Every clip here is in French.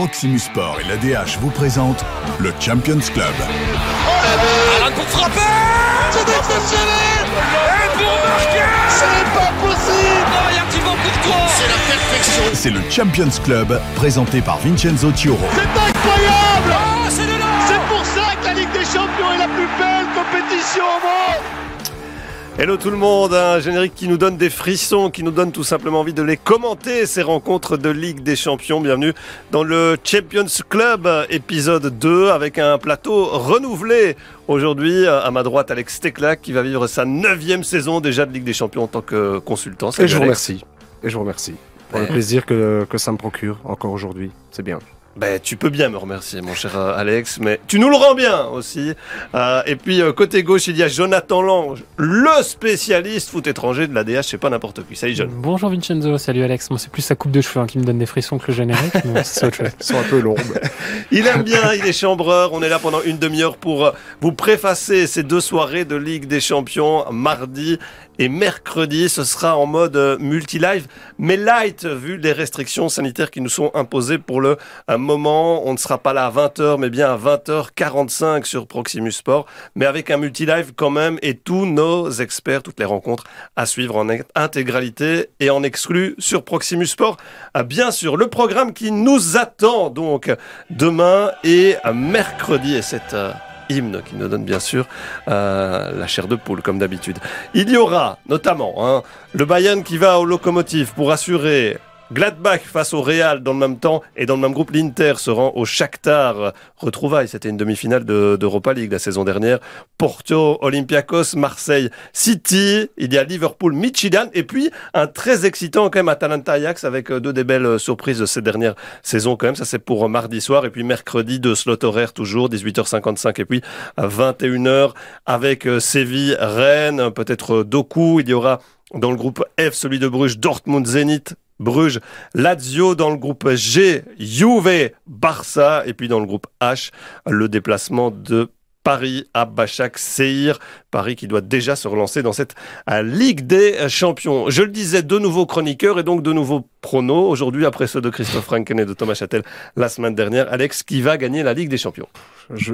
Proximus Sport et l'ADH vous présentent le Champions Club. Alan pour frapper C'est exceptionnel Et pour marquer C'est pas possible Oh, il y a Thibaut Courtois C'est la perfection C'est le Champions Club présenté par Vincenzo Chioro. C'est incroyable Oh, là C'est pour ça que la Ligue des Champions est la plus belle compétition au monde Hello tout le monde, un générique qui nous donne des frissons, qui nous donne tout simplement envie de les commenter, ces rencontres de Ligue des Champions. Bienvenue dans le Champions Club, épisode 2, avec un plateau renouvelé. Aujourd'hui, à ma droite, Alex Teclac, qui va vivre sa neuvième saison déjà de Ligue des Champions en tant que consultant. Et je vous Alex. remercie. Et je vous remercie pour Ouais. le plaisir que, que ça me procure encore aujourd'hui. C'est bien. Ben, tu peux bien me remercier, mon cher euh, Alex, mais tu nous le rends bien aussi. Euh, et puis, euh, côté gauche, il y a Jonathan Lange, le spécialiste foot étranger de l'ADH, c'est pas n'importe qui. Salut, John. Bonjour Vincenzo, salut Alex. Moi, c'est plus sa coupe de cheveux hein, qui me donne des frissons que le générique, mais c'est autre chose. Ils sont un peu longs. Il aime bien, il est chambreur. On est là pendant une demi-heure pour euh, vous préfacer ces deux soirées de Ligue des Champions, mardi et mercredi. Ce sera en mode euh, multi-live, mais light, vu les restrictions sanitaires qui nous sont imposées pour le euh, moment. On ne sera pas là à 20h, mais bien à 20h45 sur Proximus Sport, mais avec un multi-live quand même et tous nos experts, toutes les rencontres à suivre en intégralité et en exclu sur Proximus Sport. Ah, Bien sûr, le programme qui nous attend donc demain et à mercredi et cette euh, hymne qui nous donne bien sûr euh, la chair de poule comme d'habitude. Il y aura notamment hein, le Bayern qui va au locomotive pour assurer Gladbach face au Real dans le même temps et dans le même groupe l'Inter se rend au Shakhtar retrouvailles. C'était une demi-finale de- d'Europa League la saison dernière. Porto Olympiakos Marseille City. Il y a Liverpool Michigan. Et puis un très excitant quand même Atalanta Ajax avec euh, deux des belles euh, surprises de ces dernières saisons quand même. Ça c'est pour euh, mardi soir. Et puis mercredi deux slots horaires toujours 18h55 et puis à 21h avec Séville Rennes peut-être Doku. Il y aura dans le groupe F, celui de Bruges, Dortmund, Zénith, Bruges, Lazio dans le groupe G, Juve, Barça, et puis dans le groupe H, le déplacement de Paris à Bachak Seir. Paris qui doit déjà se relancer dans cette euh, Ligue des Champions. Je le disais, de nouveaux chroniqueurs et donc de nouveaux pronos. Aujourd'hui, après ceux de Christophe Franken et de Thomas Châtel la semaine dernière, Alex, qui va gagner la Ligue des Champions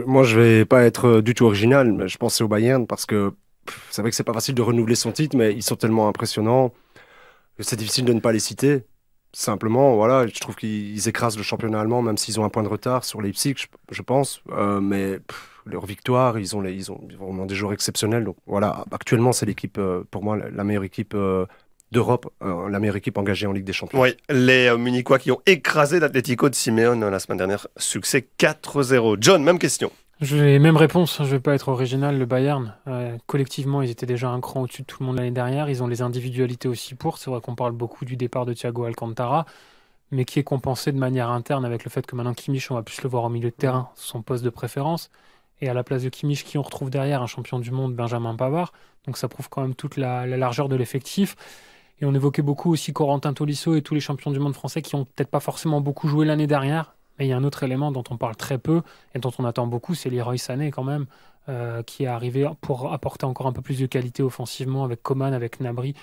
moi, je vais pas être euh, du tout original, mais je pensais au Bayern parce que c'est vrai que c'est pas facile de renouveler son titre, mais ils sont tellement impressionnants c'est difficile de ne pas les citer. Simplement, voilà, je trouve qu'ils écrasent le championnat allemand, même s'ils ont un point de retard sur Leipzig, je, pense. Euh, mais pff, leur victoire, ils ont, ils ont vraiment des joueurs exceptionnels. Donc voilà, actuellement, c'est l'équipe, euh, pour moi, la, meilleure équipe euh, d'Europe, la meilleure équipe engagée en Ligue des Champions. Oui, les euh, Munichois qui ont écrasé l'Atlético de Simeone la semaine dernière. Succès 4-0. John, même question. J'ai même réponse, je vais pas être original, le Bayern. euh, collectivement, ils étaient déjà un cran au-dessus de tout le monde l'année dernière. Ils ont les individualités aussi pour. C'est vrai qu'on parle beaucoup du départ de Thiago Alcantara, mais qui est compensé de manière interne avec le fait que maintenant Kimmich, on va plus le voir au milieu de terrain, son poste de préférence. Et à la place de Kimmich, qui on retrouve derrière un champion du monde, Benjamin Pavard. Donc ça prouve quand même toute la, la largeur de l'effectif. Et on évoquait beaucoup aussi Corentin Tolisso et tous les champions du monde français qui ont peut-être pas forcément beaucoup joué l'année dernière. Mais il y a un autre élément dont on parle très peu et dont on attend beaucoup, c'est Leroy Sané quand même, euh, qui est arrivé pour apporter encore un peu plus de qualité offensivement avec Coman, avec Nabri.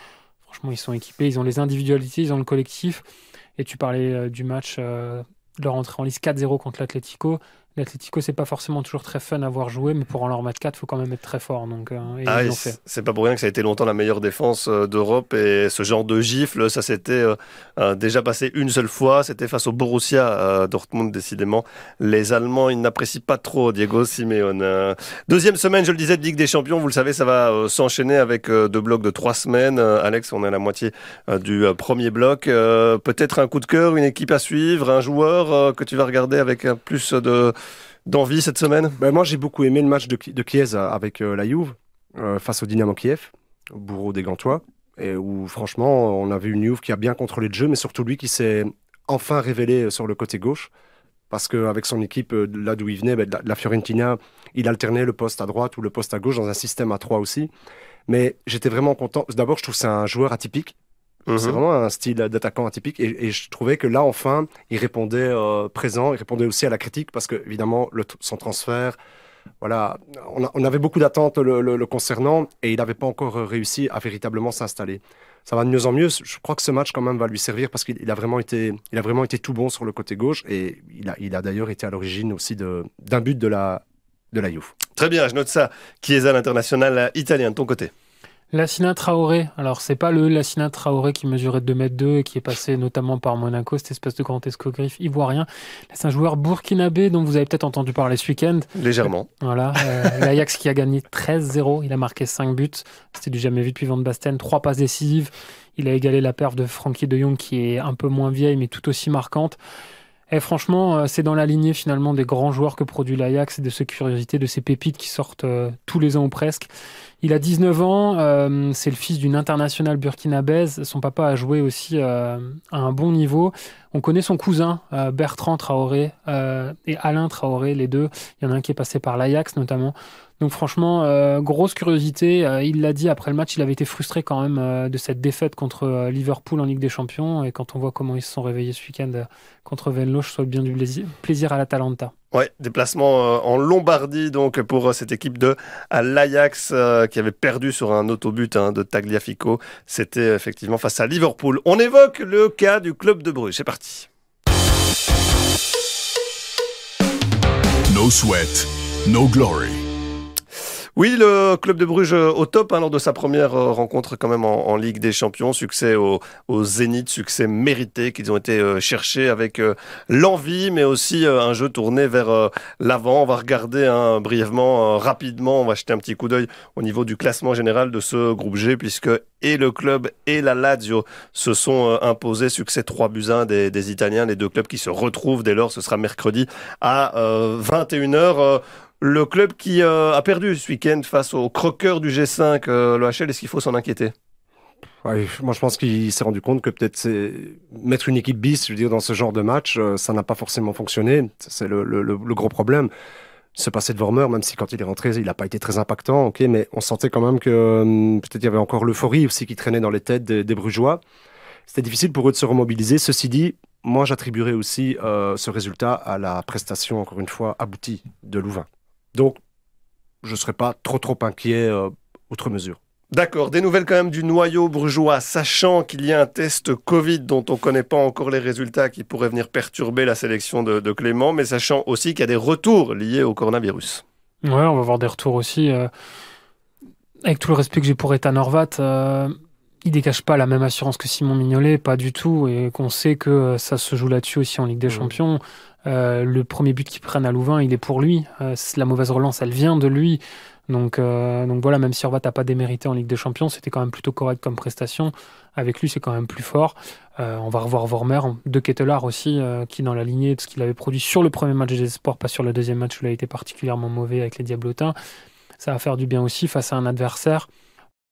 Franchement, ils sont équipés, ils ont les individualités, ils ont le collectif. Et tu parlais euh, du match, euh, de leur entrée en liste 4-0 contre l'Atlético. L'Atlético, c'est pas forcément toujours très fun à voir jouer, mais pour en leur mettre 4, il faut quand même être très fort. Donc, euh, Ah, c'est pas pour rien que ça a été longtemps la meilleure défense euh, d'Europe et ce genre de gifle, ça s'était euh, euh, déjà passé une seule fois. C'était face au Borussia euh, Dortmund, décidément. Les Allemands, ils n'apprécient pas trop Diego Simeone. Deuxième semaine, je le disais, de Ligue des Champions. Vous le savez, ça va s'enchaîner avec deux blocs de trois semaines. Alex, on est à la moitié du premier bloc. Peut-être un coup de cœur, une équipe à suivre, un joueur que tu vas regarder avec un plus de d'envie cette semaine? Ben, moi, j'ai beaucoup aimé le match de, de Chiesa avec euh, la Juve euh, face au Dynamo Kiev, au bourreau des Gantois, et où franchement, on a vu une Juve qui a bien contrôlé le jeu, mais surtout lui qui s'est enfin révélé sur le côté gauche. Parce qu'avec son équipe, euh, là d'où il venait, ben, la, Fiorentina, il alternait le poste à droite ou le poste à gauche dans un système à 3 aussi. Mais j'étais vraiment content. D'abord, je trouve que c'est un joueur atypique. Mhm. C'est vraiment un style d'attaquant atypique. Et, et je trouvais que là, enfin, il répondait euh, présent, il répondait aussi à la critique parce que, évidemment, le, son transfert voilà, on, a- on avait beaucoup d'attentes le, le- le concernant et il n'avait pas encore réussi à véritablement s'installer. Ça va de mieux en mieux. Je crois que ce match quand même va lui servir parce qu'il il a vraiment été, il a vraiment été tout bon sur le côté gauche et il a, il a d'ailleurs été à l'origine aussi de- d'un but de la, de la. Très bien, je note ça. Chiesa, l'international italien, de ton côté. Lassina Traoré, alors c'est pas le Lassina Traoré qui mesurait 2 mètres 2 et qui est passé notamment par Monaco, cette espèce de grand escogriffe ivoirien. C'est un joueur burkinabé dont vous avez peut-être entendu parler ce week-end. Légèrement. Voilà, euh, l'Ajax qui a gagné 13-0, il a marqué 5 buts, c'était du jamais vu depuis Van Basten, 3 passes décisives, il a égalé la perf de Frankie de Jong qui est un peu moins vieille mais tout aussi marquante. Et franchement, euh, c'est dans la lignée finalement des grands joueurs que produit l'Ajax et de ces curiosités, de ces pépites qui sortent euh, tous les ans ou presque. Il a 19 ans, euh, c'est le fils d'une internationale burkinabèse. Son papa a joué aussi à un bon niveau. On connaît son cousin, Bertrand Traoré et Alain Traoré, les deux. Il y en a un qui est passé par l'Ajax notamment. Donc franchement, euh, grosse curiosité. Euh, il l'a dit après le match, il avait été frustré quand même euh, de cette défaite contre euh, Liverpool en Ligue des Champions. Et quand on voit comment ils se sont réveillés ce week-end euh, contre Venlo, je souhaite bien du plaisir, à l'Atalanta. Ouais, déplacement en Lombardie donc pour cette équipe de l'Ajax euh, qui avait perdu sur un autobut hein, de Tagliafico. C'était effectivement face à Liverpool. On évoque le cas du club de Bruges. C'est parti. No sweat, no glory. Oui, le club de Bruges euh, au top hein, lors de sa première euh, rencontre quand même en, Ligue des Champions. Succès au, Zénith, succès mérité qu'ils ont été euh, cherchés avec l'envie, mais aussi un jeu tourné vers l'avant. On va regarder hein, brièvement, rapidement, on va jeter un petit coup d'œil au niveau du classement général de ce groupe G, puisque et le club et la Lazio se sont imposés. Succès 3 buts 1 des, des Italiens, les deux clubs qui se retrouvent dès lors. Ce sera mercredi à euh, 21h. Euh, le club qui euh, a perdu ce week-end face au croqueur du G5, euh, le HL, est-ce qu'il faut s'en inquiéter? Moi, je pense qu'il s'est rendu compte que peut-être mettre une équipe bis, je veux dire, dans ce genre de match, euh, ça n'a pas forcément fonctionné. C'est le, gros problème. Se passer de Vormer, même si quand il est rentré, il n'a pas été très impactant, ok, mais on sentait quand même que hum, peut-être il y avait encore l'euphorie aussi qui traînait dans les têtes des, des Brugeois. C'était difficile pour eux de se remobiliser. Ceci dit, moi, j'attribuerais aussi euh, ce résultat à la prestation, encore une fois, aboutie de Louvain. Donc, je ne serais pas trop, trop inquiet euh, outre mesure. D'accord, des nouvelles quand même du noyau brugeois, sachant qu'il y a un test Covid dont on ne connaît pas encore les résultats qui pourrait venir perturber la sélection de, de Clément, mais sachant aussi qu'il y a des retours liés au coronavirus. Ouais, on va voir des retours aussi. euh, avec tout le respect que j'ai pour Ethan Horvat, euh, il dégage pas la même assurance que Simon Mignolet, pas du tout, et qu'on sait que euh, ça se joue là-dessus aussi en Ligue des. Champions. Euh, le premier but qu'ils prennent à Louvain, il est pour lui. Euh, la mauvaise relance, elle vient de lui. Donc, euh, donc voilà, même si Horvat n'a pas démérité en Ligue des Champions, c'était quand même plutôt correct comme prestation. Avec lui, c'est quand même plus fort. Euh, on va revoir Vormer, De Ketelaar aussi, euh, qui dans la lignée de ce qu'il avait produit sur le premier match des Espoirs, pas sur le deuxième match où il a été particulièrement mauvais avec les Diablotins. Ça va faire du bien aussi face à un adversaire,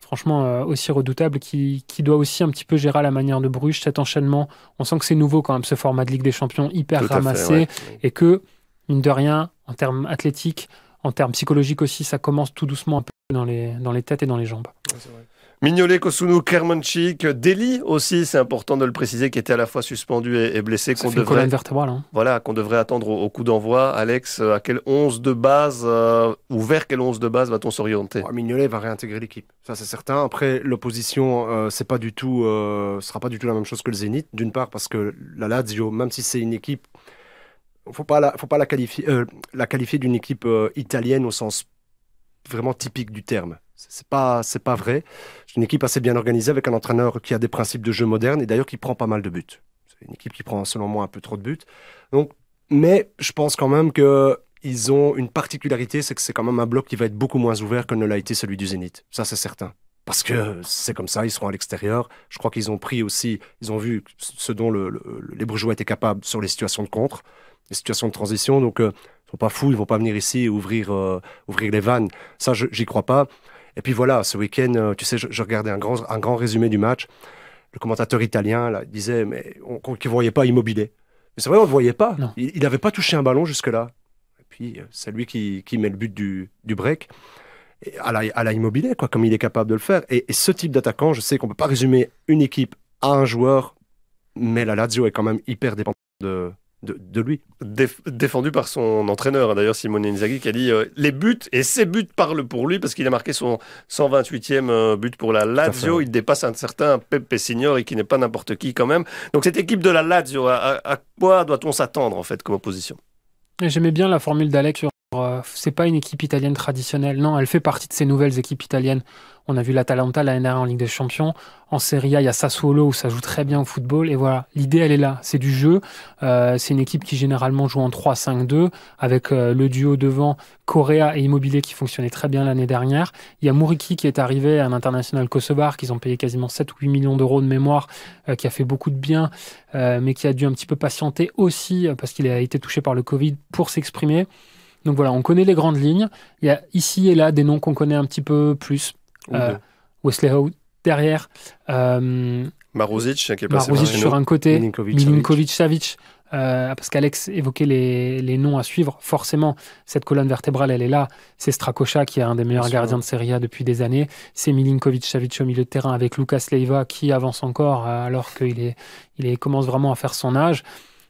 franchement, euh, aussi redoutable, qui, qui doit aussi un petit peu gérer à la manière de Bruges cet enchaînement. On sent que c'est nouveau quand même, ce format de Ligue des Champions hyper Tout à fait, ramassé ouais. et que, mine de rien, en termes athlétiques, en termes psychologiques aussi, ça commence tout doucement un peu dans les, dans les têtes et dans les jambes. Mignolet, Kosunu, Kermanchik, Deli aussi, c'est important de le préciser, qui était à la fois suspendu et, et blessé, Ça qu'on devrait, colonne vertébrale. hein. voilà, qu'on devrait attendre au, au coup d'envoi. Alex, euh, à quel 11 de base, euh, ou vers quel 11 de base va-t-on s'orienter Ouais, Mignolet va réintégrer l'équipe, ça c'est certain. Après, l'opposition, euh, c'est pas du tout, euh, sera pas du tout la même chose que le Zénith. D'une part parce que la Lazio, même si c'est une équipe, faut pas la, faut pas la qualifier, euh, la qualifier d'une équipe euh, italienne au sens vraiment typique du terme. C'est pas, c'est pas vrai. C'est une équipe assez bien organisée avec un entraîneur qui a des principes de jeu modernes et d'ailleurs qui prend pas mal de buts. C'est une équipe qui prend selon moi un peu trop de buts. Donc, mais je pense quand même que ils ont une particularité, c'est que c'est quand même un bloc qui va être beaucoup moins ouvert que ne l'a été celui du Zénith. Ça, c'est certain. Parce que c'est comme ça, ils seront à l'extérieur. Je crois qu'ils ont pris aussi, ils ont vu ce dont le- le- les Brugeois étaient capables sur les situations de contre, les situations de transition. Donc, euh, ils sont pas fous, ils vont pas venir ici ouvrir, euh, ouvrir les vannes. Ça, j'y crois pas. Et puis voilà, ce week-end, euh, tu sais, je, je regardais un grand, un grand résumé du match. Le commentateur italien là, disait, mais on ne voyait pas immobilier. Mais c'est vrai, on ne le voyait pas. Non. Il n'avait pas touché un ballon jusque-là. Et puis, euh, c'est lui qui, qui met le but du, du break. Et à, la, à la immobilier, quoi, comme il est capable de le faire. Et, et ce type d'attaquant, je sais qu'on ne peut pas résumer une équipe à un joueur, mais la Lazio est quand même hyper dépendante de, de, de lui. Déf- défendu par son entraîneur, d'ailleurs Simone Inzaghi, qui a dit euh, les buts, et ces buts parlent pour lui, parce qu'il a marqué son 128e euh, but pour la Lazio. fait. Il dépasse un certain Pepe Signori, qui n'est pas n'importe qui quand même. Donc cette équipe de la Lazio, à, à- quoi doit-on s'attendre en fait comme opposition? Et J'aimais bien la formule d'Alex sur c'est pas une équipe italienne traditionnelle. Non, elle fait partie de ces nouvelles équipes italiennes. On a vu l'Atalanta l'année dernière en Ligue des Champions. En Serie A, il y a Sassuolo où ça joue très bien au football. Et voilà, l'idée, elle est là. C'est du jeu. Euh, c'est une équipe qui généralement joue en 3-5-2 avec euh, le duo devant Correa et Immobilier qui fonctionnait très bien l'année dernière. Il y a Mouriki qui est arrivé, un international kosovar qu'ils ont payé quasiment 7 ou 8 millions d'euros de mémoire, euh, qui a fait beaucoup de bien, euh, mais qui a dû un petit peu patienter aussi euh, parce qu'il a été touché par le Covid pour s'exprimer. Donc voilà, on connaît les grandes lignes. Il y a ici et là des noms qu'on connaît un petit peu plus. Euh. Wesley Howe derrière, euh, Maruzic, qui est passé Maruzic sur un côté, Milinkovic, Milinkovic, Savic. Euh, parce qu'Alex évoquait les, les noms à suivre. Forcément, cette colonne vertébrale, elle est là. C'est Strakosha qui est un des meilleurs Bien sûr. gardiens de Serie A depuis des années. C'est Milinkovic, Savic au milieu de terrain avec Lucas Leiva qui avance encore euh, alors qu'il est, il est, commence vraiment à faire son âge.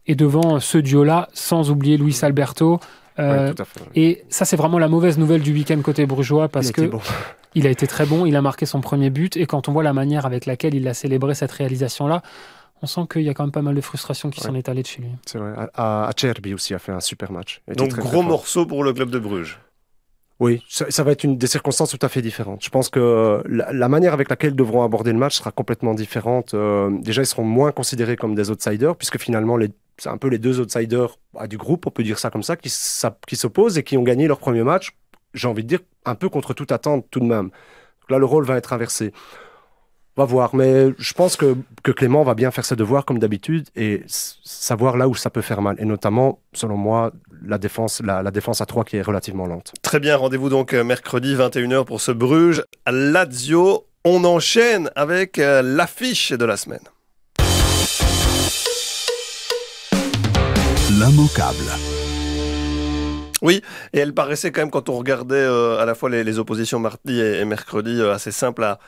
Et devant ce duo-là, sans oublier Luis Alberto. Euh, Ouais, tout à fait. et ça, c'est vraiment la mauvaise nouvelle du week-end côté brugeois parce Il que bon. il a été très bon, il a marqué son premier but et quand on voit la manière avec laquelle il a célébré cette réalisation-là, on sent qu'il y a quand même pas mal de frustration qui Ouais. s'en est allée de chez lui. C'est vrai. À, à Acerbi aussi a fait un super match. Donc très, gros morceau pour le club de Bruges. Oui, ça, va être une des circonstances tout à fait différentes. Je pense que euh, la, manière avec laquelle devront aborder le match sera complètement différente. Euh, déjà, ils seront moins considérés comme des outsiders, puisque finalement, c'est un peu les deux outsiders bah, du groupe, on peut dire ça comme ça, qui s'opposent et qui ont gagné leur premier match, j'ai envie de dire, un peu contre toute attente tout de même. Donc là, le rôle va être inversé. Va voir, mais je pense que, que Clément va bien faire ses devoirs comme d'habitude et savoir là où ça peut faire mal. Et notamment, selon moi, la défense, la, la défense à 3 qui est relativement lente. Très bien, rendez-vous donc euh, mercredi 21h pour ce Bruges à Lazio. On enchaîne avec euh, l'affiche de la semaine. L'immanquable. Et elle paraissait quand même, quand on regardait euh, à la fois les, les oppositions mardi et, et mercredi, euh, assez simple à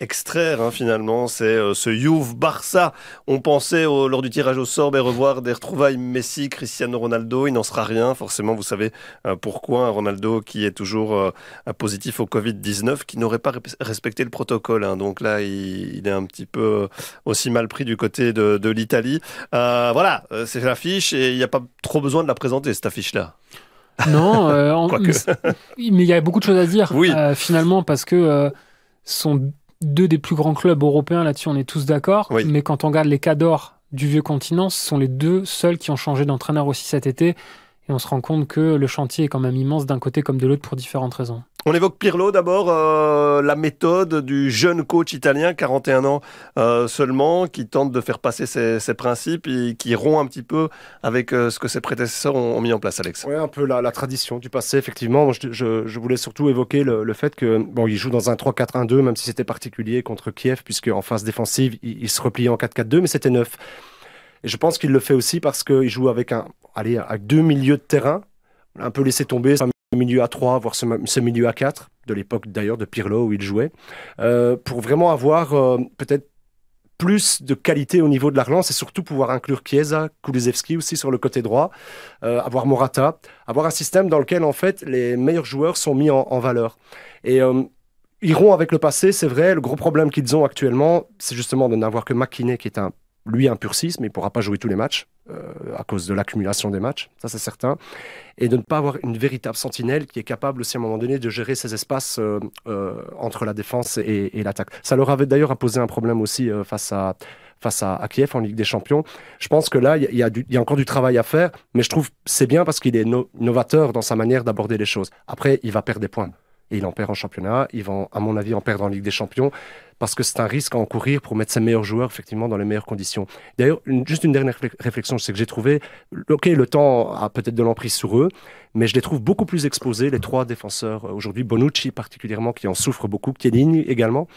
extraire hein, finalement. C'est euh, ce Juve Barça. On pensait au- lors du tirage au sort ben, revoir des retrouvailles Messi, Cristiano Ronaldo. Il n'en sera rien. Forcément, vous savez euh, pourquoi. Un Ronaldo qui est toujours euh, positif au Covid-19, qui n'aurait pas respecté le protocole. hein. Donc là, il, il est un petit peu euh, aussi mal pris du côté de, de l'Italie. Voilà, c'est l'affiche et il n'y a pas trop besoin de la présenter, cette affiche-là. Non, euh, en- mais il y a beaucoup de choses à dire Oui. finalement parce que sont deux des plus grands clubs européens là-dessus, on est tous d'accord. Oui. Mais quand on regarde les cadors du vieux continent, ce sont les deux seuls qui ont changé d'entraîneur aussi cet été. Et on se rend compte que le chantier est quand même immense d'un côté comme de l'autre pour différentes raisons. On évoque Pirlo d'abord, euh, la méthode du jeune coach italien, 41 ans euh, seulement, qui tente de faire passer ses, principes et qui rompt un petit peu avec euh, ce que ses prédécesseurs ont, mis en place, Alex. Ouais, un peu la, la tradition du passé, effectivement. Je, voulais surtout évoquer le, fait que bon, il joue dans un 3-4-1-2, même si c'était particulier contre Kiev, puisque en phase défensive, il, se repliait en 4-4-2, mais c'était neuf. Et je pense qu'il le fait aussi parce qu'il joue avec un, allez, avec deux milieux de terrain, un peu laissé tomber, milieu à 3, voire ce, ce milieu à 4, de l'époque d'ailleurs de Pirlo où il jouait, euh, pour vraiment avoir euh, peut-être plus de qualité au niveau de la relance et surtout pouvoir inclure Chiesa, Kulusevski aussi sur le côté droit, euh, avoir Morata, avoir un système dans lequel en fait les meilleurs joueurs sont mis en, valeur. Et iront avec le passé, c'est vrai. Le gros problème qu'ils ont actuellement, c'est justement de n'avoir que McKinney qui est un lui un pur 6, mais il ne pourra pas jouer tous les matchs à cause de l'accumulation des matchs, ça c'est certain. Et de ne pas avoir une véritable sentinelle qui est capable aussi à un moment donné de gérer ces espaces euh, euh, entre la défense et, l'attaque. Ça leur avait d'ailleurs posé un problème aussi euh, face à face à, Kiev en Ligue des Champions. Je pense que là, il y, a encore du travail à faire, mais je trouve c'est bien parce qu'il est no- novateur dans sa manière d'aborder les choses. Après, il va perdre des points. Et il en perd en championnat, il va, à mon avis, en perdre en Ligue des Champions, parce que c'est un risque à encourir pour mettre ses meilleurs joueurs, effectivement, dans les meilleures conditions. D'ailleurs, juste une dernière réflexion, c'est que j'ai trouvé, ok, le temps a peut-être de l'emprise sur eux, mais je les trouve beaucoup plus exposés, les trois défenseurs euh, aujourd'hui, Bonucci particulièrement, qui en souffre beaucoup, Chiellini également.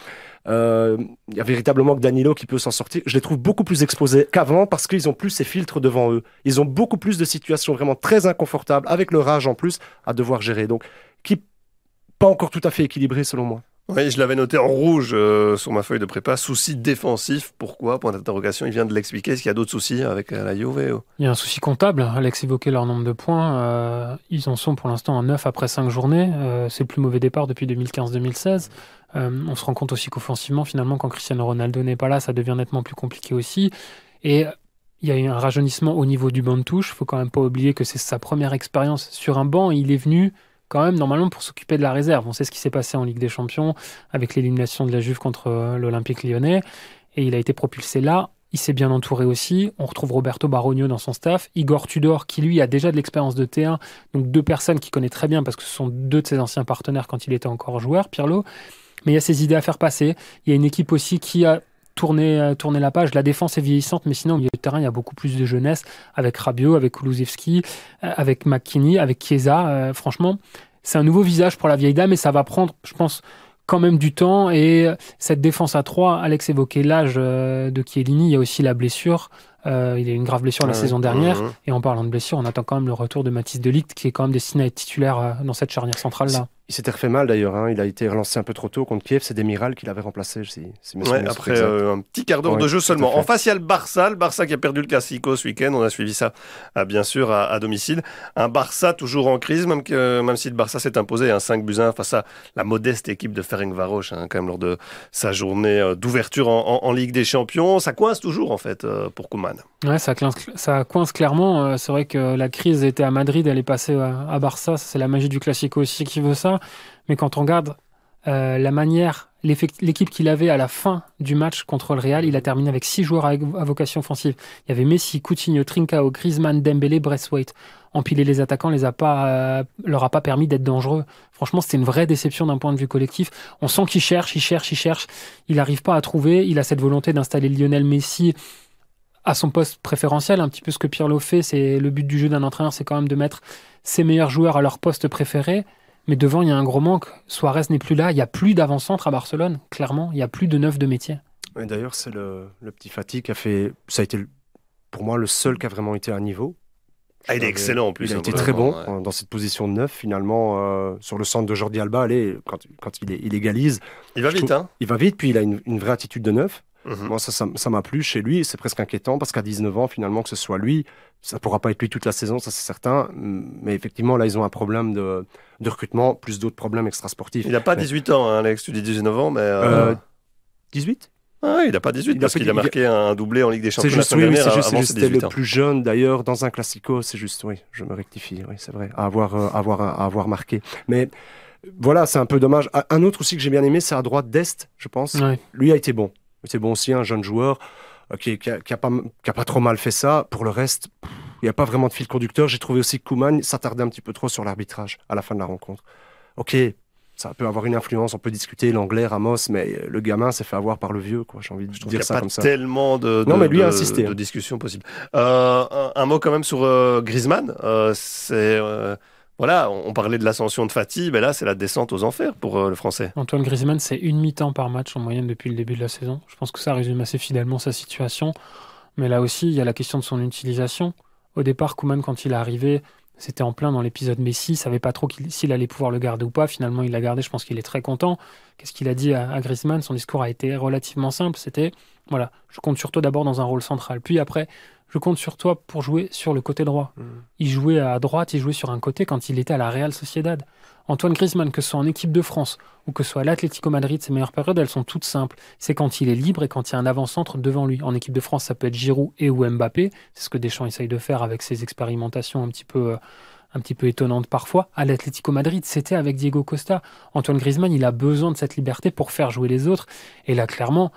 Euh, Il y a véritablement que Danilo qui peut s'en sortir. Je les trouve beaucoup plus exposés qu'avant parce qu'ils ont plus ces filtres devant eux. Ils ont beaucoup plus de situations vraiment très inconfortables, avec leur âge en plus, à devoir gérer. Donc, pas encore tout à fait équilibré selon moi. Oui, je l'avais noté en rouge euh, sur ma feuille de prépa. Souci défensif. Pourquoi? Point d'interrogation. Il vient de l'expliquer. Est-ce qu'il y a d'autres soucis avec euh, la Juve Il y a un souci comptable. Alex évoquait leur nombre de points. Euh, ils en sont pour l'instant à 9 après 5 journées. Euh, c'est le plus mauvais départ depuis 2015-2016. Euh, on se rend compte aussi qu'offensivement, finalement, quand Cristiano Ronaldo n'est pas là, ça devient nettement plus compliqué aussi. Et il y a eu un rajeunissement au niveau du banc de touche. Il faut quand même pas oublier que c'est sa première expérience sur un banc. Il est venu quand même normalement pour s'occuper de la réserve. On sait ce qui s'est passé en Ligue des Champions avec l'élimination de la Juve contre euh, l'Olympique lyonnais. Et il a été propulsé là. Il s'est bien entouré aussi. On retrouve Roberto Barogno dans son staff. Igor Tudor, qui lui a déjà de l'expérience de T1. Donc deux personnes qu'il connaît très bien parce que ce sont deux de ses anciens partenaires quand il était encore joueur, Pirlo. Mais il y a ses idées à faire passer. Il y a une équipe aussi qui a tourné, euh, tourné la page. La défense est vieillissante, mais sinon au milieu de terrain, il y a beaucoup plus de jeunesse avec Rabiot, avec Kulusevski, euh, avec McKinney, avec Chiesa. Euh, franchement, c'est un nouveau visage pour la vieille dame et ça va prendre, je pense, quand même du temps. Et cette défense à 3, Alex évoquait l'âge de Chiellini, il y a aussi la blessure. Euh, il a eu une grave blessure la Ouais. saison dernière. Mhm. Et en parlant de blessure, on attend quand même le retour de Mathis Delict, qui est quand même destiné à être titulaire dans cette charnière centrale-là. Il s'était refait mal d'ailleurs. hein. Il a été relancé un peu trop tôt contre Kiev. C'est Demiral qui l'avait remplacé. Si, si Ouais, après euh, un petit quart d'heure Ouais, de jeu seulement. En face, il y a le Barça. Le Barça qui a perdu le Classico ce week-end. On a suivi ça, ah, bien sûr, à, à domicile. Un Barça toujours en crise, même, que, même si le Barça s'est imposé un 5 buts 1 face à la modeste équipe de Ferencvaros, hein, quand même, lors de sa journée euh, d'ouverture en, en- en Ligue des Champions. Ça coince toujours, en fait, euh, pour Koeman. Ouais, ça, coince, ça coince clairement. Euh, C'est vrai que la crise était à Madrid, elle est passée à, à Barça. C'est la magie du Classico aussi qui veut ça. Mais quand on regarde euh, la manière, l'équipe qu'il avait à la fin du match contre le Real, il a terminé avec six joueurs à vocation offensive. Il y avait Messi, Coutinho, Trincao, Griezmann, Dembélé, Braithwaite. Empiler les attaquants les a pas, euh, leur a pas permis d'être dangereux. Franchement, c'était une vraie déception d'un point de vue collectif. On sent qu'il cherche, il cherche, il cherche. Il n'arrive pas à trouver. Il a cette volonté d'installer Lionel Messi à son poste préférentiel, un petit peu ce que Pirlo fait, c'est le but du jeu d'un entraîneur, c'est quand même de mettre ses meilleurs joueurs à leur poste préféré. Mais devant, il y a un gros manque. Suarez n'est plus là. Il n'y a plus d'avant-centre à Barcelone, clairement. Il n'y a plus de neuf de métier. Et D'ailleurs, c'est le, le petit Fatih qui a fait. Ça a été pour moi le seul qui a vraiment été à niveau. Ah, il est avait- excellent en plus. Il a hein, été vraiment, très bon ouais. euh, dans cette position de neuf. Finalement, euh, sur le centre de Jordi Alba, allez, quand, quand il, est- il égalise, Il va vite, trouve- hein. il va vite, puis il a une, une vraie attitude de neuf. Mhm. Moi, ça, ça, ça m'a plu chez lui. C'est presque inquiétant parce qu'à 19 ans, finalement, que ce soit lui, ça pourra pas être lui toute la saison, ça c'est certain. Mais effectivement, là, ils ont un problème de, de recrutement, plus d'autres problèmes extrasportifs. Il n'a pas Mais- 18 ans, hein, Alex. Tu dis 19 ans, mais. euh, Euh, 18 ah, il n'a pas 18 il a parce qu'il a marqué un doublé en Ligue des C'est Champions la juste, oui, oui, c'est c'est c'était 18 le plus jeune d'ailleurs dans un classico. C'est juste, oui, je me rectifie, oui, c'est vrai, à avoir, euh, à avoir, à avoir marqué. Mais voilà, c'est un peu dommage. Un autre aussi que j'ai bien aimé, c'est à droite d'Est, je pense. Ouais. Lui a été bon. Était bon aussi, un jeune joueur euh, qui, qui, a, qui a pas, qui a pas trop mal fait ça. Pour le reste, il n'y a pas vraiment de fil conducteur. J'ai trouvé aussi que Koeman s'attardait un petit peu trop sur l'arbitrage à la fin de la rencontre. Ok, ça peut avoir une influence, on peut discuter l'anglais, Ramos, mais euh, le gamin s'est fait avoir par le vieux, quoi. J'ai envie de Je dire ça a comme pas ça. tellement de, de, Non, mais lui a de- insisté, de hein. discussions possibles. Euh, un, un mot quand même sur euh, Griezmann. Euh, c'est voilà, on, parlait de l'ascension de Fatih, mais là c'est la descente aux enfers pour euh, le Français. Antoine Griezmann, c'est une mi-temps par match en moyenne depuis le début de la saison. Je pense que ça résume assez fidèlement sa situation. Mais là aussi, il y a la question de son utilisation. Au départ, Koeman, quand il est arrivé, c'était en plein dans l'épisode Messi. Il savait pas trop s'il allait pouvoir le garder ou pas. Finalement, il l'a gardé. Je pense qu'il est très content. Qu'est-ce qu'il a dit à, à Griezmann? Son discours a été relativement simple. C'était voilà, je compte sur toi d'abord dans un rôle central. Puis après, je compte sur toi pour jouer sur le côté droit. Mhm. Il jouait à droite, il jouait sur un côté quand il était à la Real Sociedad. Antoine Griezmann, que ce soit en équipe de France ou que ce soit à l'Atlético Madrid, ses meilleures périodes, elles sont toutes simples. C'est quand il est libre et quand il y a un avant-centre devant lui. En équipe de France, ça peut être Giroud et ou Mbappé. C'est ce que Deschamps essaye de faire avec ses expérimentations un petit peu, euh, un petit peu étonnantes parfois. À l'Atlético Madrid, c'était avec Diego Costa. Antoine Griezmann, il a besoin de cette liberté pour faire jouer les autres. Et là, clairement,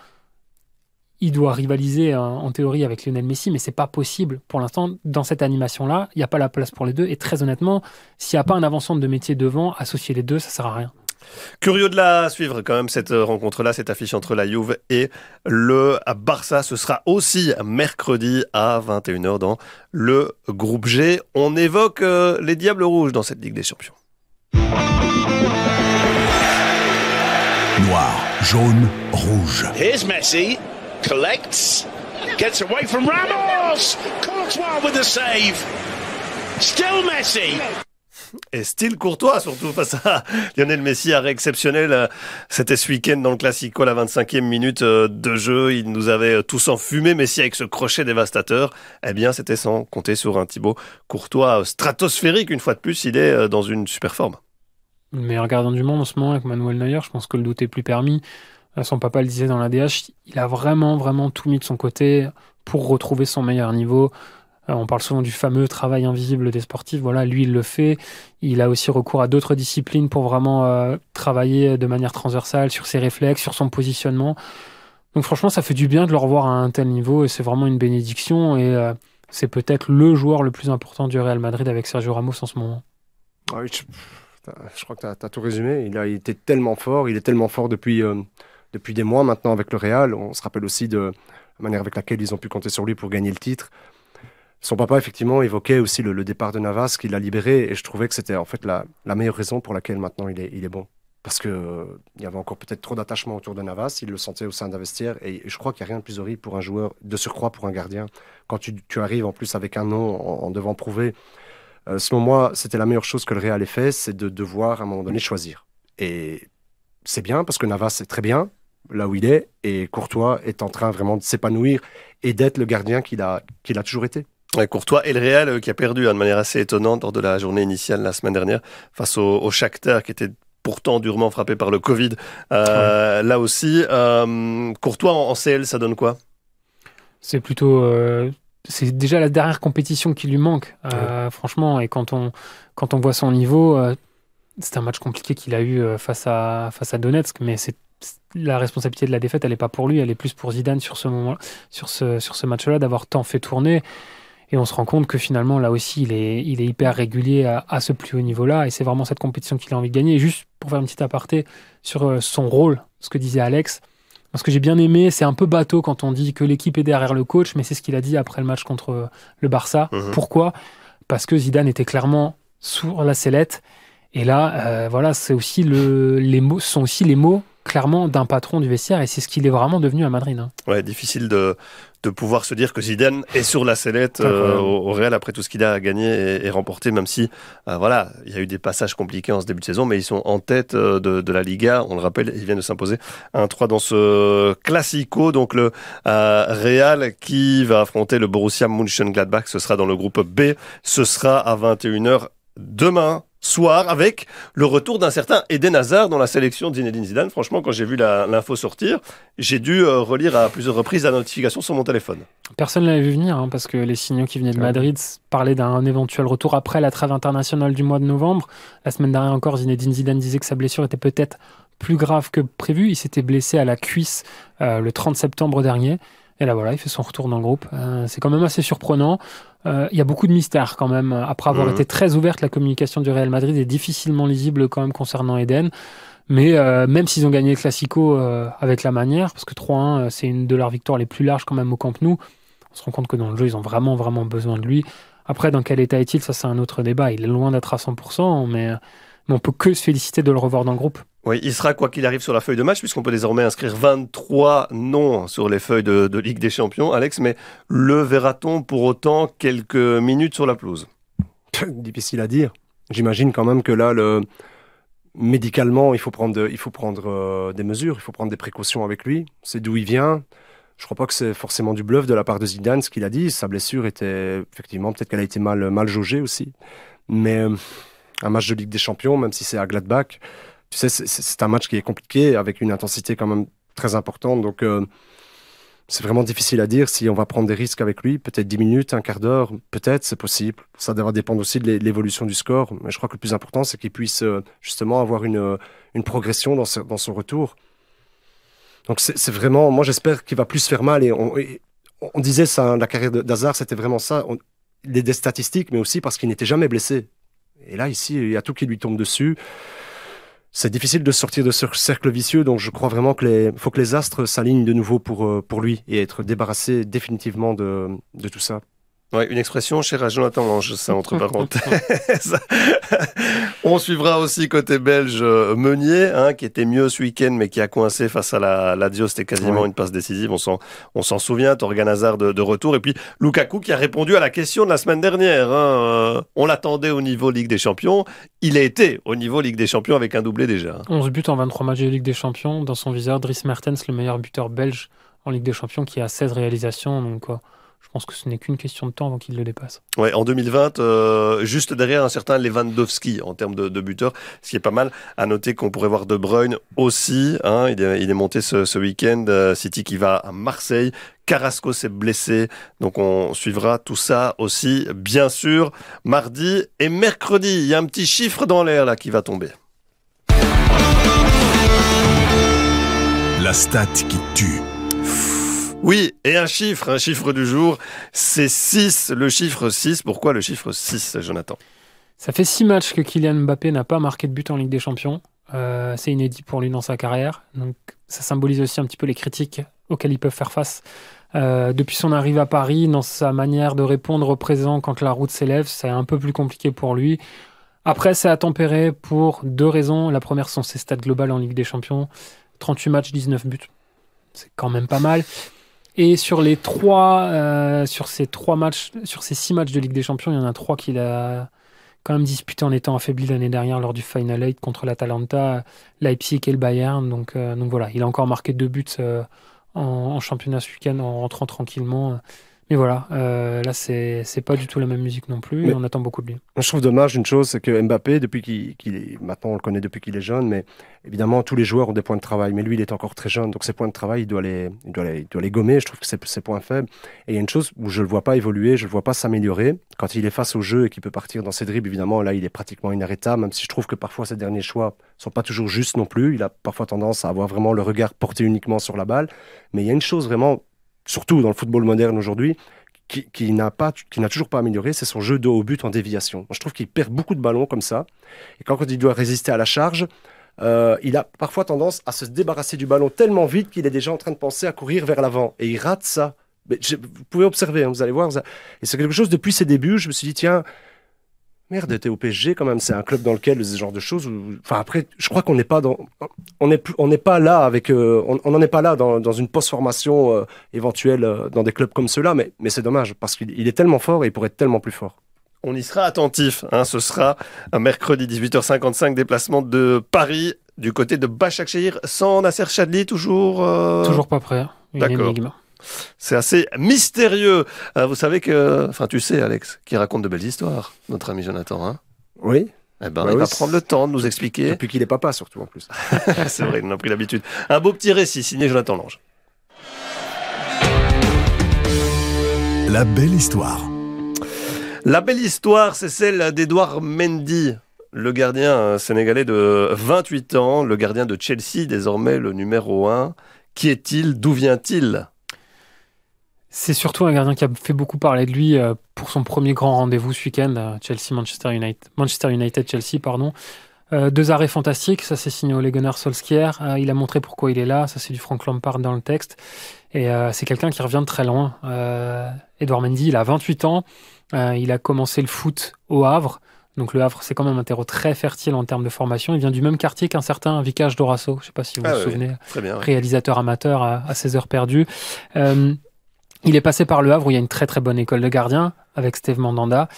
il doit rivaliser euh, en théorie avec Lionel Messi, mais c'est pas possible. Pour l'instant, dans cette animation-là, il n'y a pas la place pour les deux. Et très honnêtement, s'il n'y a pas un avant-centre de métier devant, associer les deux, ça sert à rien. Curieux de la suivre quand même cette euh, rencontre-là, cette affiche entre la Juve et le Barça. Ce sera aussi mercredi à 21h dans le groupe G. On évoque euh, les Diables Rouges dans cette Ligue des Champions. Noir, jaune, rouge. Here's Messi, collects, gets away from Ramos. Courtois with the save. Still Messi. Et style courtois, surtout face à Lionel Messi, arrêt exceptionnel. C'était ce week-end dans le Classico, la 25e minute euh, de jeu. Il nous avait euh, tous enfumé, Messi avec ce crochet dévastateur. Eh bien, c'était sans compter sur un Thibaut Courtois stratosphérique. Une fois de plus, il est euh, dans une super forme. Le meilleur gardien du monde en ce moment avec Manuel Neuer, je pense que le doute est plus permis. Son papa le disait dans la DH, il a vraiment, vraiment tout mis de son côté pour retrouver son meilleur niveau. Euh, On parle souvent du fameux travail invisible des sportifs. Voilà, lui, il le fait. Il a aussi recours à d'autres disciplines pour vraiment euh, travailler de manière transversale sur ses réflexes, sur son positionnement. Donc franchement, ça fait du bien de le revoir à un tel niveau et c'est vraiment une bénédiction. Et euh, c'est peut-être le joueur le plus important du Real Madrid avec Sergio Ramos en ce moment. Ah oui, je, crois que tu as, tout résumé. Il a été tellement fort. Il est tellement fort depuis, depuis des mois maintenant avec le Real. On se rappelle aussi de la manière avec laquelle ils ont pu compter sur lui pour gagner le titre. Son papa, effectivement, évoquait aussi le, départ de Navas, qu'il a libéré. Et je trouvais que c'était en fait la, la meilleure raison pour laquelle maintenant il est, bon. Parce qu'il il y avait encore peut-être trop d'attachement autour de Navas. Il le sentait au sein d'un vestiaire. Et, et je crois qu'il n'y a rien de plus horrible pour un joueur, de surcroît pour un gardien. Quand tu, arrives en plus avec un nom en, en devant prouver. Euh, selon moi, c'était la meilleure chose que le Real ait fait, c'est de devoir à un moment donné choisir. Et c'est bien parce que Navas est très bien là où il est et Courtois est en train vraiment de s'épanouir et d'être le gardien qu'il a, qu'il a toujours été. Ouais, Courtois et le Real euh, qui a perdu hein, de manière assez étonnante lors de la journée initiale la semaine dernière face au, au Shakhtar qui était pourtant durement frappé par le Covid. Euh, Là aussi, euh, Courtois en, en CL, ça donne quoi? C'est plutôt. euh, c'est déjà la dernière compétition qui lui manque, euh, franchement. Et quand on, quand on voit son niveau, euh, c'est un match compliqué qu'il a eu face, à, face à Donetsk, mais c'est la responsabilité de la défaite, elle n'est pas pour lui, elle est plus pour Zidane sur ce moment, sur ce, sur ce match-là, d'avoir tant fait tourner. Et on se rend compte que finalement, là aussi, il est, il est hyper régulier à, à ce plus haut niveau-là. Et c'est vraiment cette compétition qu'il a envie de gagner. Et juste pour faire une petite aparté sur euh, son rôle, ce que disait Alex, ce que j'ai bien aimé, c'est un peu bateau quand on dit que l'équipe est derrière le coach, mais c'est ce qu'il a dit après le match contre le Barça. Mhm. Pourquoi? Parce que Zidane était clairement sur la sellette. Et là, euh, voilà, c'est aussi le, les mots, ce sont aussi les mots clairement d'un patron du vestiaire, et c'est ce qu'il est vraiment devenu à Madrid. hein. Ouais, difficile de, de pouvoir se dire que Zidane est sur la sellette euh, au, au Real après tout ce qu'il a gagné et, et remporté, même si euh, voilà, il y a eu des passages compliqués en ce début de saison, mais ils sont en tête euh, de, de la Liga. On le rappelle, ils viennent de s'imposer 1-3 dans ce Classico. Donc le Real qui va affronter le Borussia Mönchengladbach, ce sera dans le groupe B. Ce sera à 21h demain soir avec le retour d'un certain Eden Hazard dans la sélection de Zinedine Zidane. Franchement, quand j'ai vu l'info sortir, j'ai dû euh, relire à plusieurs reprises la notification sur mon téléphone. Personne ne l'avait vu venir, hein, parce que les signaux qui venaient de Ouais. Madrid parlaient d'un éventuel retour après la trêve internationale du mois de novembre. La semaine dernière encore, Zinedine Zidane disait que sa blessure était peut-être plus grave que prévu. Il s'était blessé à la cuisse euh, le 30 septembre dernier. Et là voilà, il fait son retour dans le groupe. Euh, c'est quand même assez surprenant. Euh, Il y a beaucoup de mystères quand même. Après avoir Mhm. été très ouverte, la communication du Real Madrid est difficilement lisible quand même concernant Eden. Mais euh, même s'ils ont gagné le Classico avec la manière, parce que 3-1, euh, c'est une de leurs victoires les plus larges quand même au Camp Nou, on se rend compte que dans le jeu, ils ont vraiment, vraiment besoin de lui. Après, dans quel état est-il Ça, c'est un autre débat. Il est loin d'être à 100%, mais, mais on peut que se féliciter de le revoir dans le groupe. Oui, il sera quoi qu'il arrive sur la feuille de match, puisqu'on peut désormais inscrire 23 noms sur les feuilles de, Ligue des Champions. Alex, mais le verra-t-on pour autant quelques minutes sur la pelouse? Difficile à dire. J'imagine quand même que là, le... médicalement, il faut prendre, euh, des mesures, il faut prendre des précautions avec lui. C'est d'où il vient. Je crois pas que c'est forcément du bluff de la part de Zidane, ce qu'il a dit. Sa blessure était, effectivement, peut-être qu'elle a été mal, mal jaugée aussi. Mais euh, un match de Ligue des Champions, même si c'est à Gladbach, c'est- un match qui est compliqué, avec une intensité quand même très importante. Donc, euh, c'est vraiment difficile à dire si on va prendre des risques avec lui. Peut-être 10 minutes, un quart d'heure, peut-être, c'est possible. Ça va dépendre aussi de l'é- l'évolution du score. Mais je crois que le plus important, c'est qu'il puisse euh, justement avoir une, euh, progression dans, son retour. Donc, c'est vraiment, moi, j'espère qu'il va plus se faire mal. Et on, disait ça, hein, la carrière d'Hazard, c'était vraiment ça. On- il des statistiques, mais aussi parce qu'il n'était jamais blessé. Et là, ici, il y a tout qui lui tombe dessus. C'est difficile de sortir de ce cercle vicieux, donc je crois vraiment qu'il faut que les astres s'alignent de nouveau pour, euh, pour lui et être débarrassé définitivement de, de tout ça. Ouais, une expression chère à Jonathan Lange, ça entre parenthèses. On suivra aussi côté belge euh, Meunier, hein, qui était mieux ce week-end, mais qui a coincé face à la Lazio. C'était quasiment Ouais. une passe décisive. On s'en, on s'en souvient. Torgan Hazard de, de retour. Et puis Lukaku qui a répondu à la question de la semaine dernière. hein. Euh, On l'attendait au niveau Ligue des Champions. Il a été au niveau Ligue des Champions avec un doublé déjà. 11 buts en 23 matchs de Ligue des Champions. Dans son viseur, Dries Mertens, le meilleur buteur belge en Ligue des Champions, qui a 16 réalisations. Donc, euh, je pense que ce n'est qu'une question de temps avant qu'il le dépasse. Ouais, en 2020, euh, juste derrière un certain Lewandowski en termes de, de buteurs, ce qui est pas mal. À noter qu'on pourrait voir De Bruyne aussi. Hein, il, est, il est monté ce, ce week-end. euh, City qui va à Marseille. Carrasco s'est blessé, donc on suivra tout ça aussi, bien sûr, mardi et mercredi. Il y a un petit chiffre dans l'air là qui va tomber. La stat qui tue. Oui, et un chiffre, un chiffre du jour, c'est 6, le chiffre 6. Pourquoi le chiffre 6, Jonathan? Ça fait 6 matchs que Kylian Mbappé n'a pas marqué de but en Ligue des Champions. Euh, c'est inédit pour lui dans sa carrière. Donc, ça symbolise aussi un petit peu les critiques auxquelles ils peuvent faire face. Euh, depuis son arrivée à Paris, dans sa manière de répondre au présent quand la route s'élève, c'est un peu plus compliqué pour lui. Après, c'est à tempérer pour deux raisons. La première sont ses stats globales en Ligue des Champions. 38 matchs, 19 buts. C'est quand même pas mal. Et sur les trois, euh, sur ces trois matchs, sur ces six matchs de Ligue des Champions, il y en a trois qu'il a quand même disputé en étant affaibli l'année dernière lors du Final 8 contre l'Atalanta, Leipzig et le Bayern. Donc, euh, donc voilà, il a encore marqué deux buts euh, en, en championnat ce week-end en rentrant tranquillement. Mais voilà, euh, là c'est c'est pas du tout la même musique non plus. Mais- et on attend beaucoup de lui. Je trouve dommage une chose, c'est que Mbappé, depuis qu'il qu'il est, maintenant on le connaît depuis qu'il est jeune, mais évidemment tous les joueurs ont des points de travail, mais lui il est encore très jeune, donc ses points de travail il doit les, il doit les, il doit les gommer. Je trouve que c'est ses points faibles. Et il y a une chose où je le vois pas évoluer, je le vois pas s'améliorer. Quand il est face au jeu et qu'il peut partir dans ses dribbles, évidemment là il est pratiquement inarrêtable, même si je trouve que parfois ses derniers choix sont pas toujours justes non plus. Il a parfois tendance à avoir vraiment le regard porté uniquement sur la balle. Mais il y a une chose vraiment, surtout dans le football moderne aujourd'hui, qui, n'a pas, qui n'a toujours pas amélioré, c'est son jeu de haut but en déviation. Je trouve qu'il perd beaucoup de ballons comme ça. Et quand, il doit résister à la charge, euh, il a parfois tendance à se débarrasser du ballon tellement vite qu'il est déjà en train de penser à courir vers l'avant. Et il rate ça. Mais vous pouvez observer, hein, vous allez voir. Et c'est quelque chose, depuis ses débuts, je me suis dit, tiens, merde, t'es au PSG quand même. C'est un club dans lequel ce genre de choses. où- Enfin, après, je crois qu'on n'est pas dans. On n'est plus- on n'est pas là avec. euh, on n'en est pas là dans, dans une post-formation euh, éventuelle euh, dans des clubs comme ceux-là. Mais, mais c'est dommage parce qu'il il est tellement fort et il pourrait être tellement plus fort. On y sera attentif. Hein, ce sera un mercredi 18h55, déplacement de Paris du côté de Başakşehir sans Nasser Chadli, toujours. euh, Toujours pas prêt. hein. D'accord. C'est assez mystérieux. Euh, vous savez que, enfin, tu sais, Alex, qui raconte de belles histoires, notre ami Jonathan. Hein Oui. eh ben, Bah il oui, va prendre le temps de nous expliquer. Depuis qu'il est papa, surtout en plus. C'est vrai, il en a pris l'habitude. Un beau petit récit signé Jonathan Lange. La belle histoire. La belle histoire, c'est celle d'Edouard Mendy, le gardien euh, sénégalais de 28 ans, le gardien de Chelsea, désormais le numéro 1. Qui est-il? D'où vient-il? C'est surtout un gardien qui a fait beaucoup parler de lui euh, pour son premier grand rendez-vous ce week-end, euh, Chelsea-Manchester United, Manchester United-Chelsea, pardon. Euh, deux arrêts fantastiques, ça c'est signé Ole Gunnar Solskjaer. Euh, il a montré pourquoi il est là, ça c'est du Frank Lampard dans le texte. Et euh, c'est quelqu'un qui revient de très loin. Edouard Mendy, il a 28 ans, il a commencé le foot au Havre. Donc le Havre, c'est quand même un terreau très fertile en termes de formation. Il vient du même quartier qu'un certain Vicage Dorasso, je ne sais pas si vous Ah vous oui, souvenez ouais. réalisateur amateur à, à ses heures perdues. Il est passé par Le Havre où il y a une très très bonne école de gardiens avec Steve Mandanda.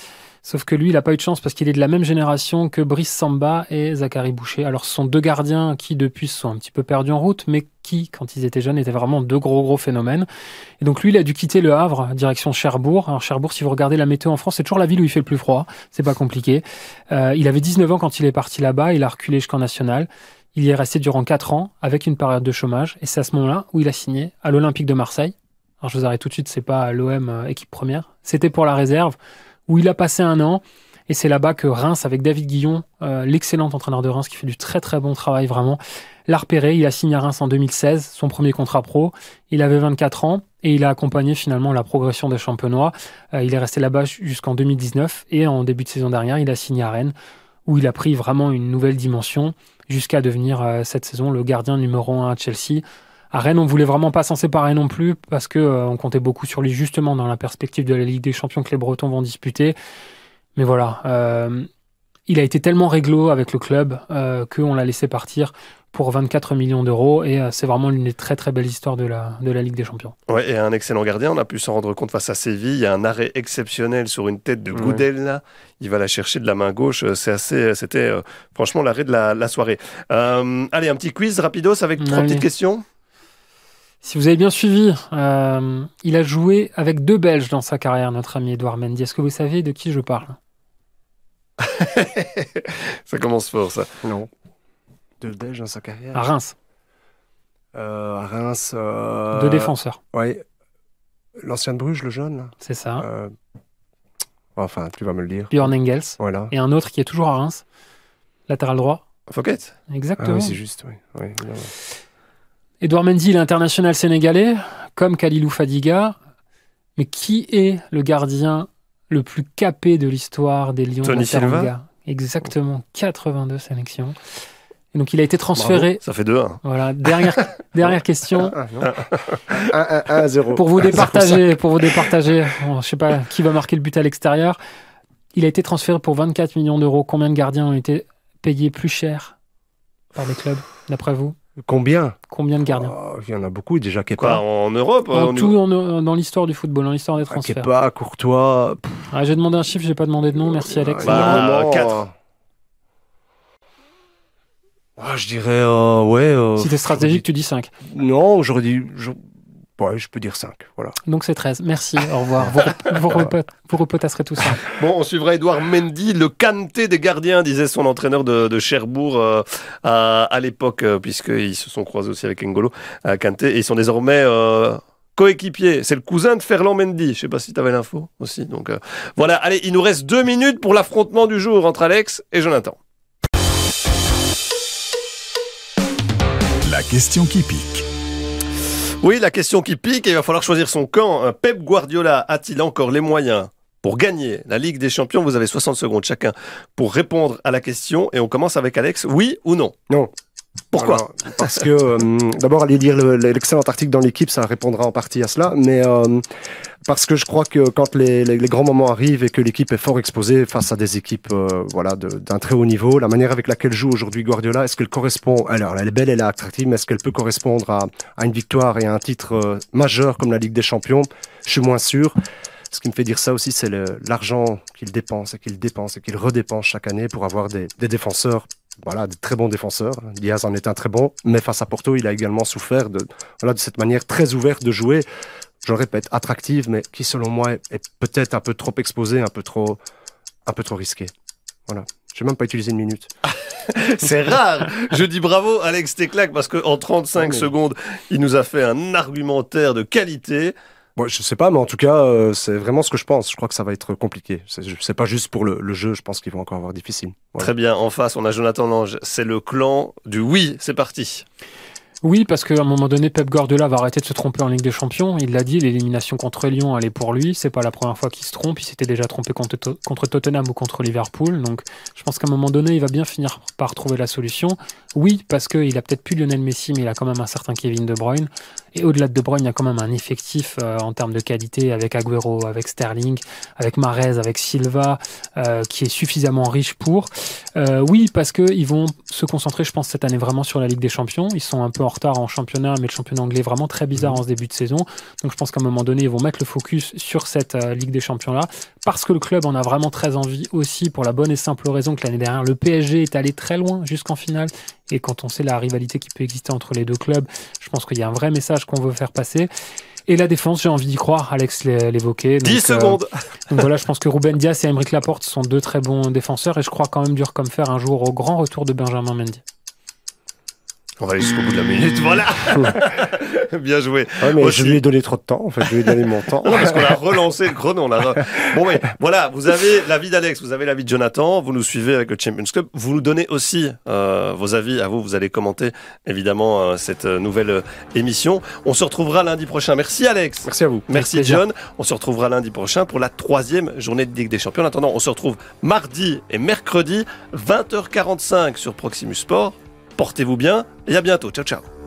Sauf que lui, il n'a pas eu de chance parce qu'il est de la même génération que Brice Samba et Zachary Boucher. Alors, ce sont deux gardiens qui, depuis, sont un petit peu perdus en route, mais qui, quand ils étaient jeunes, étaient vraiment deux gros gros phénomènes. Et donc, lui, il a dû quitter Le Havre, direction Cherbourg. Alors, Cherbourg, si vous regardez la météo en France, c'est toujours la ville où il fait le plus froid. C'est pas compliqué. Euh, il avait 19 ans quand il est parti là-bas. Il a reculé jusqu'en national. Il y est resté durant 4 ans avec une période de chômage. Et c'est à ce moment-là où il a signé à l'Olympique de Marseille. Alors je vous arrête tout de suite, c'est pas l'OM euh, équipe première. C'était pour la réserve où il a passé un an. Et c'est là-bas que Reims, avec David Guillon, euh, l'excellent entraîneur de Reims qui fait du très très bon travail vraiment, l'a repéré. Il a signé à Reims en 2016, son premier contrat pro. Il avait 24 ans et il a accompagné finalement la progression des champenois. Euh, il est resté là-bas jusqu'en 2019 et en début de saison dernière, il a signé à Rennes où il a pris vraiment une nouvelle dimension jusqu'à devenir cette saison le gardien numéro 1 à Chelsea. À Rennes, on voulait vraiment pas s'en séparer non plus parce que euh, on comptait beaucoup sur lui justement dans la perspective de la Ligue des Champions que les Bretons vont disputer. Mais voilà, euh, il a été tellement réglo avec le club euh, qu'on l'a laissé partir pour 24 millions d'euros et c'est vraiment une des très très belles histoires de la, de la Ligue des Champions. Ouais, et un excellent gardien, on a pu s'en rendre compte face à Séville. Il y a un arrêt exceptionnel sur une tête de. Goudel là. Il va la chercher de la main gauche. C'est assez, c'était euh, franchement l'arrêt de la, la soirée. Euh, allez, un petit quiz rapidos avec trois Allez. petites questions. Si vous avez bien suivi, euh, il a joué avec deux Belges dans sa carrière, notre ami Edouard Mendy. Est-ce que vous savez de qui je parle? Ça commence fort ça. Non. Deux Belges dans sa carrière? À Reims, Euh, à Reims. euh, deux défenseurs, Ouais. L'ancien de Bruges, le jeune, là. c'est ça. Euh, Enfin, tu vas me le dire. Björn Engels Voilà. et un autre qui est toujours à Reims, latéral droit. Fouquet. Ah Exactement. oui, c'est juste, oui. oui. Edouard Mendy, il est international sénégalais, comme Khalilou Fadiga. Mais qui est le gardien le plus capé de l'histoire des Lions Tony de Silva Exactement, 82 sélections. Et donc il a été transféré. Ça fait deux. hein. Voilà, dernière, dernière question. Ah, non. 1-1-1-0. Pour vous départager, pour vous départager, bon, je sais pas qui va marquer le but à l'extérieur. Il a été transféré pour 24 millions d'euros. Combien de gardiens ont été payés plus cher par les clubs, d'après vous? Combien Combien de gardiens Oh, Il y en a beaucoup, déjà. Quoi, Kepa. en Europe En tout, en- dans l'histoire du football, dans l'histoire des Ah, transferts. Kepa, Courtois. Ah, j'ai demandé un chiffre, j'ai pas demandé de nom. Merci Alex. Bah, énormément, quatre. euh, ah, je dirais, euh, ouais. euh, si t'es stratégique, tu dis 5. Non, j'aurais dit. Je- Ouais, je peux dire 5. Voilà. Donc c'est 13. Merci, au revoir. Vous, vous, repot- vous repotasserez tout ça. Bon, on suivra Edouard Mendy, le canté des gardiens, disait son entraîneur de, de Cherbourg euh, à, à l'époque, euh, puisqu'ils se sont croisés aussi avec Ngolo à Kanté, et ils sont désormais euh, coéquipiers. C'est le cousin de Ferland Mendy. Je sais pas si tu avais l'info aussi. Donc euh, voilà, allez, il nous reste deux minutes pour l'affrontement du jour entre Alex et Jonathan. La question qui pique. Oui, la question qui pique, il va falloir choisir son camp. Euh, Pep Guardiola a-t-il encore les moyens pour gagner la Ligue des Champions? Vous avez 60 secondes chacun pour répondre à la question, et on commence avec Alex. Oui ou non? Non. Pourquoi Parce que, euh, d'abord, aller lire le- l'excellent article dans l'équipe, ça répondra en partie à cela. Mais euh, parce que je crois que quand les, grands moments arrivent et que l'équipe est fort exposée face à des équipes euh, voilà, d'un très haut niveau, la manière avec laquelle joue aujourd'hui Guardiola, est-ce qu'elle correspond Alors, elle est belle, elle est attractive, mais est-ce qu'elle peut correspondre à, une victoire et à un titre majeur comme la Ligue des Champions? Je suis moins sûr. Ce qui me fait dire ça aussi, c'est l'argent qu'il dépense et qu'il dépense et qu'il redépense chaque année pour avoir des défenseurs voilà, de très bons défenseurs. Diaz en est un très bon, mais face à Porto, il a également souffert de, voilà, de cette manière très ouverte de jouer. Je le répète, attractive, mais qui, selon moi, est, peut-être un peu trop exposée, un peu trop, un peu trop risquée. Voilà. Je vais même pas utiliser une minute. C'est rare. Je dis bravo Alex Teclac parce qu'en 35 Ah, mais- secondes, il nous a fait un argumentaire de qualité. Bon, je sais pas, mais en tout cas, euh, c'est vraiment ce que je pense. Je crois que ça va être compliqué. C'est pas juste pour le, jeu, je pense qu'ils vont encore avoir difficile. Très bien. En face, on a Jonathan Lange. C'est le clan du oui. C'est parti. Oui, parce qu'à un moment donné, Pep Guardiola va arrêter de se tromper en Ligue des Champions. Il l'a dit, l'élimination contre Lyon, elle est pour lui. C'est pas la première fois qu'il se trompe. Il s'était déjà trompé contre, To- contre Tottenham ou contre Liverpool. Donc, je pense qu'à un moment donné, il va bien finir par trouver la solution. Oui, parce qu'il a peut-être plus Lionel Messi, mais il a quand même un certain Kevin De Bruyne. Et au-delà de De Bruyne, il y a quand même un effectif euh, en termes de qualité avec Agüero, avec Sterling, avec Mahrez, avec Silva, euh, qui est suffisamment riche pour. Euh, oui, parce qu'ils vont se concentrer, je pense, cette année vraiment sur la Ligue des Champions. Ils sont un peu en retard en championnat, mais le championnat anglais est vraiment très bizarre en ce début de saison. Donc je pense qu'à un moment donné, ils vont mettre le focus sur cette euh, Ligue des Champions-là, parce que le club en a vraiment très envie aussi, pour la bonne et simple raison que l'année dernière, le PSG est allé très loin jusqu'en finale. Et quand on sait la rivalité qui peut exister entre les deux clubs, je pense qu'il y a un vrai message qu'on veut faire passer. Et la défense, j'ai envie d'y croire, Alex l'é- l'évoquait. 10 Donc, euh, secondes. donc voilà, je pense que Ruben Dias et Emeric Laporte sont deux très bons défenseurs et je crois quand même dur comme fer un jour au grand retour de Benjamin Mendy. On va aller jusqu'au bout de la minute. Voilà. Bien joué. Ouais, mais Aussi. je lui ai donné trop de temps. En fait, je lui ai donné mon temps. Non, parce qu'on a relancé le chrono. On a Bon, mais voilà, vous avez l'avis d'Alex, vous avez l'avis de Jonathan, vous nous suivez avec le Champions Club. Vous nous donnez aussi euh, vos avis à vous. Vous allez commenter évidemment euh, cette euh, nouvelle euh, émission. On se retrouvera lundi prochain. Merci Alex. Merci à vous. Merci. John. On se retrouvera lundi prochain pour la troisième journée de Ligue des Champions. En attendant, on se retrouve mardi et mercredi, 20h45 sur Proximus Sport. Portez-vous bien et à bientôt. Ciao, ciao.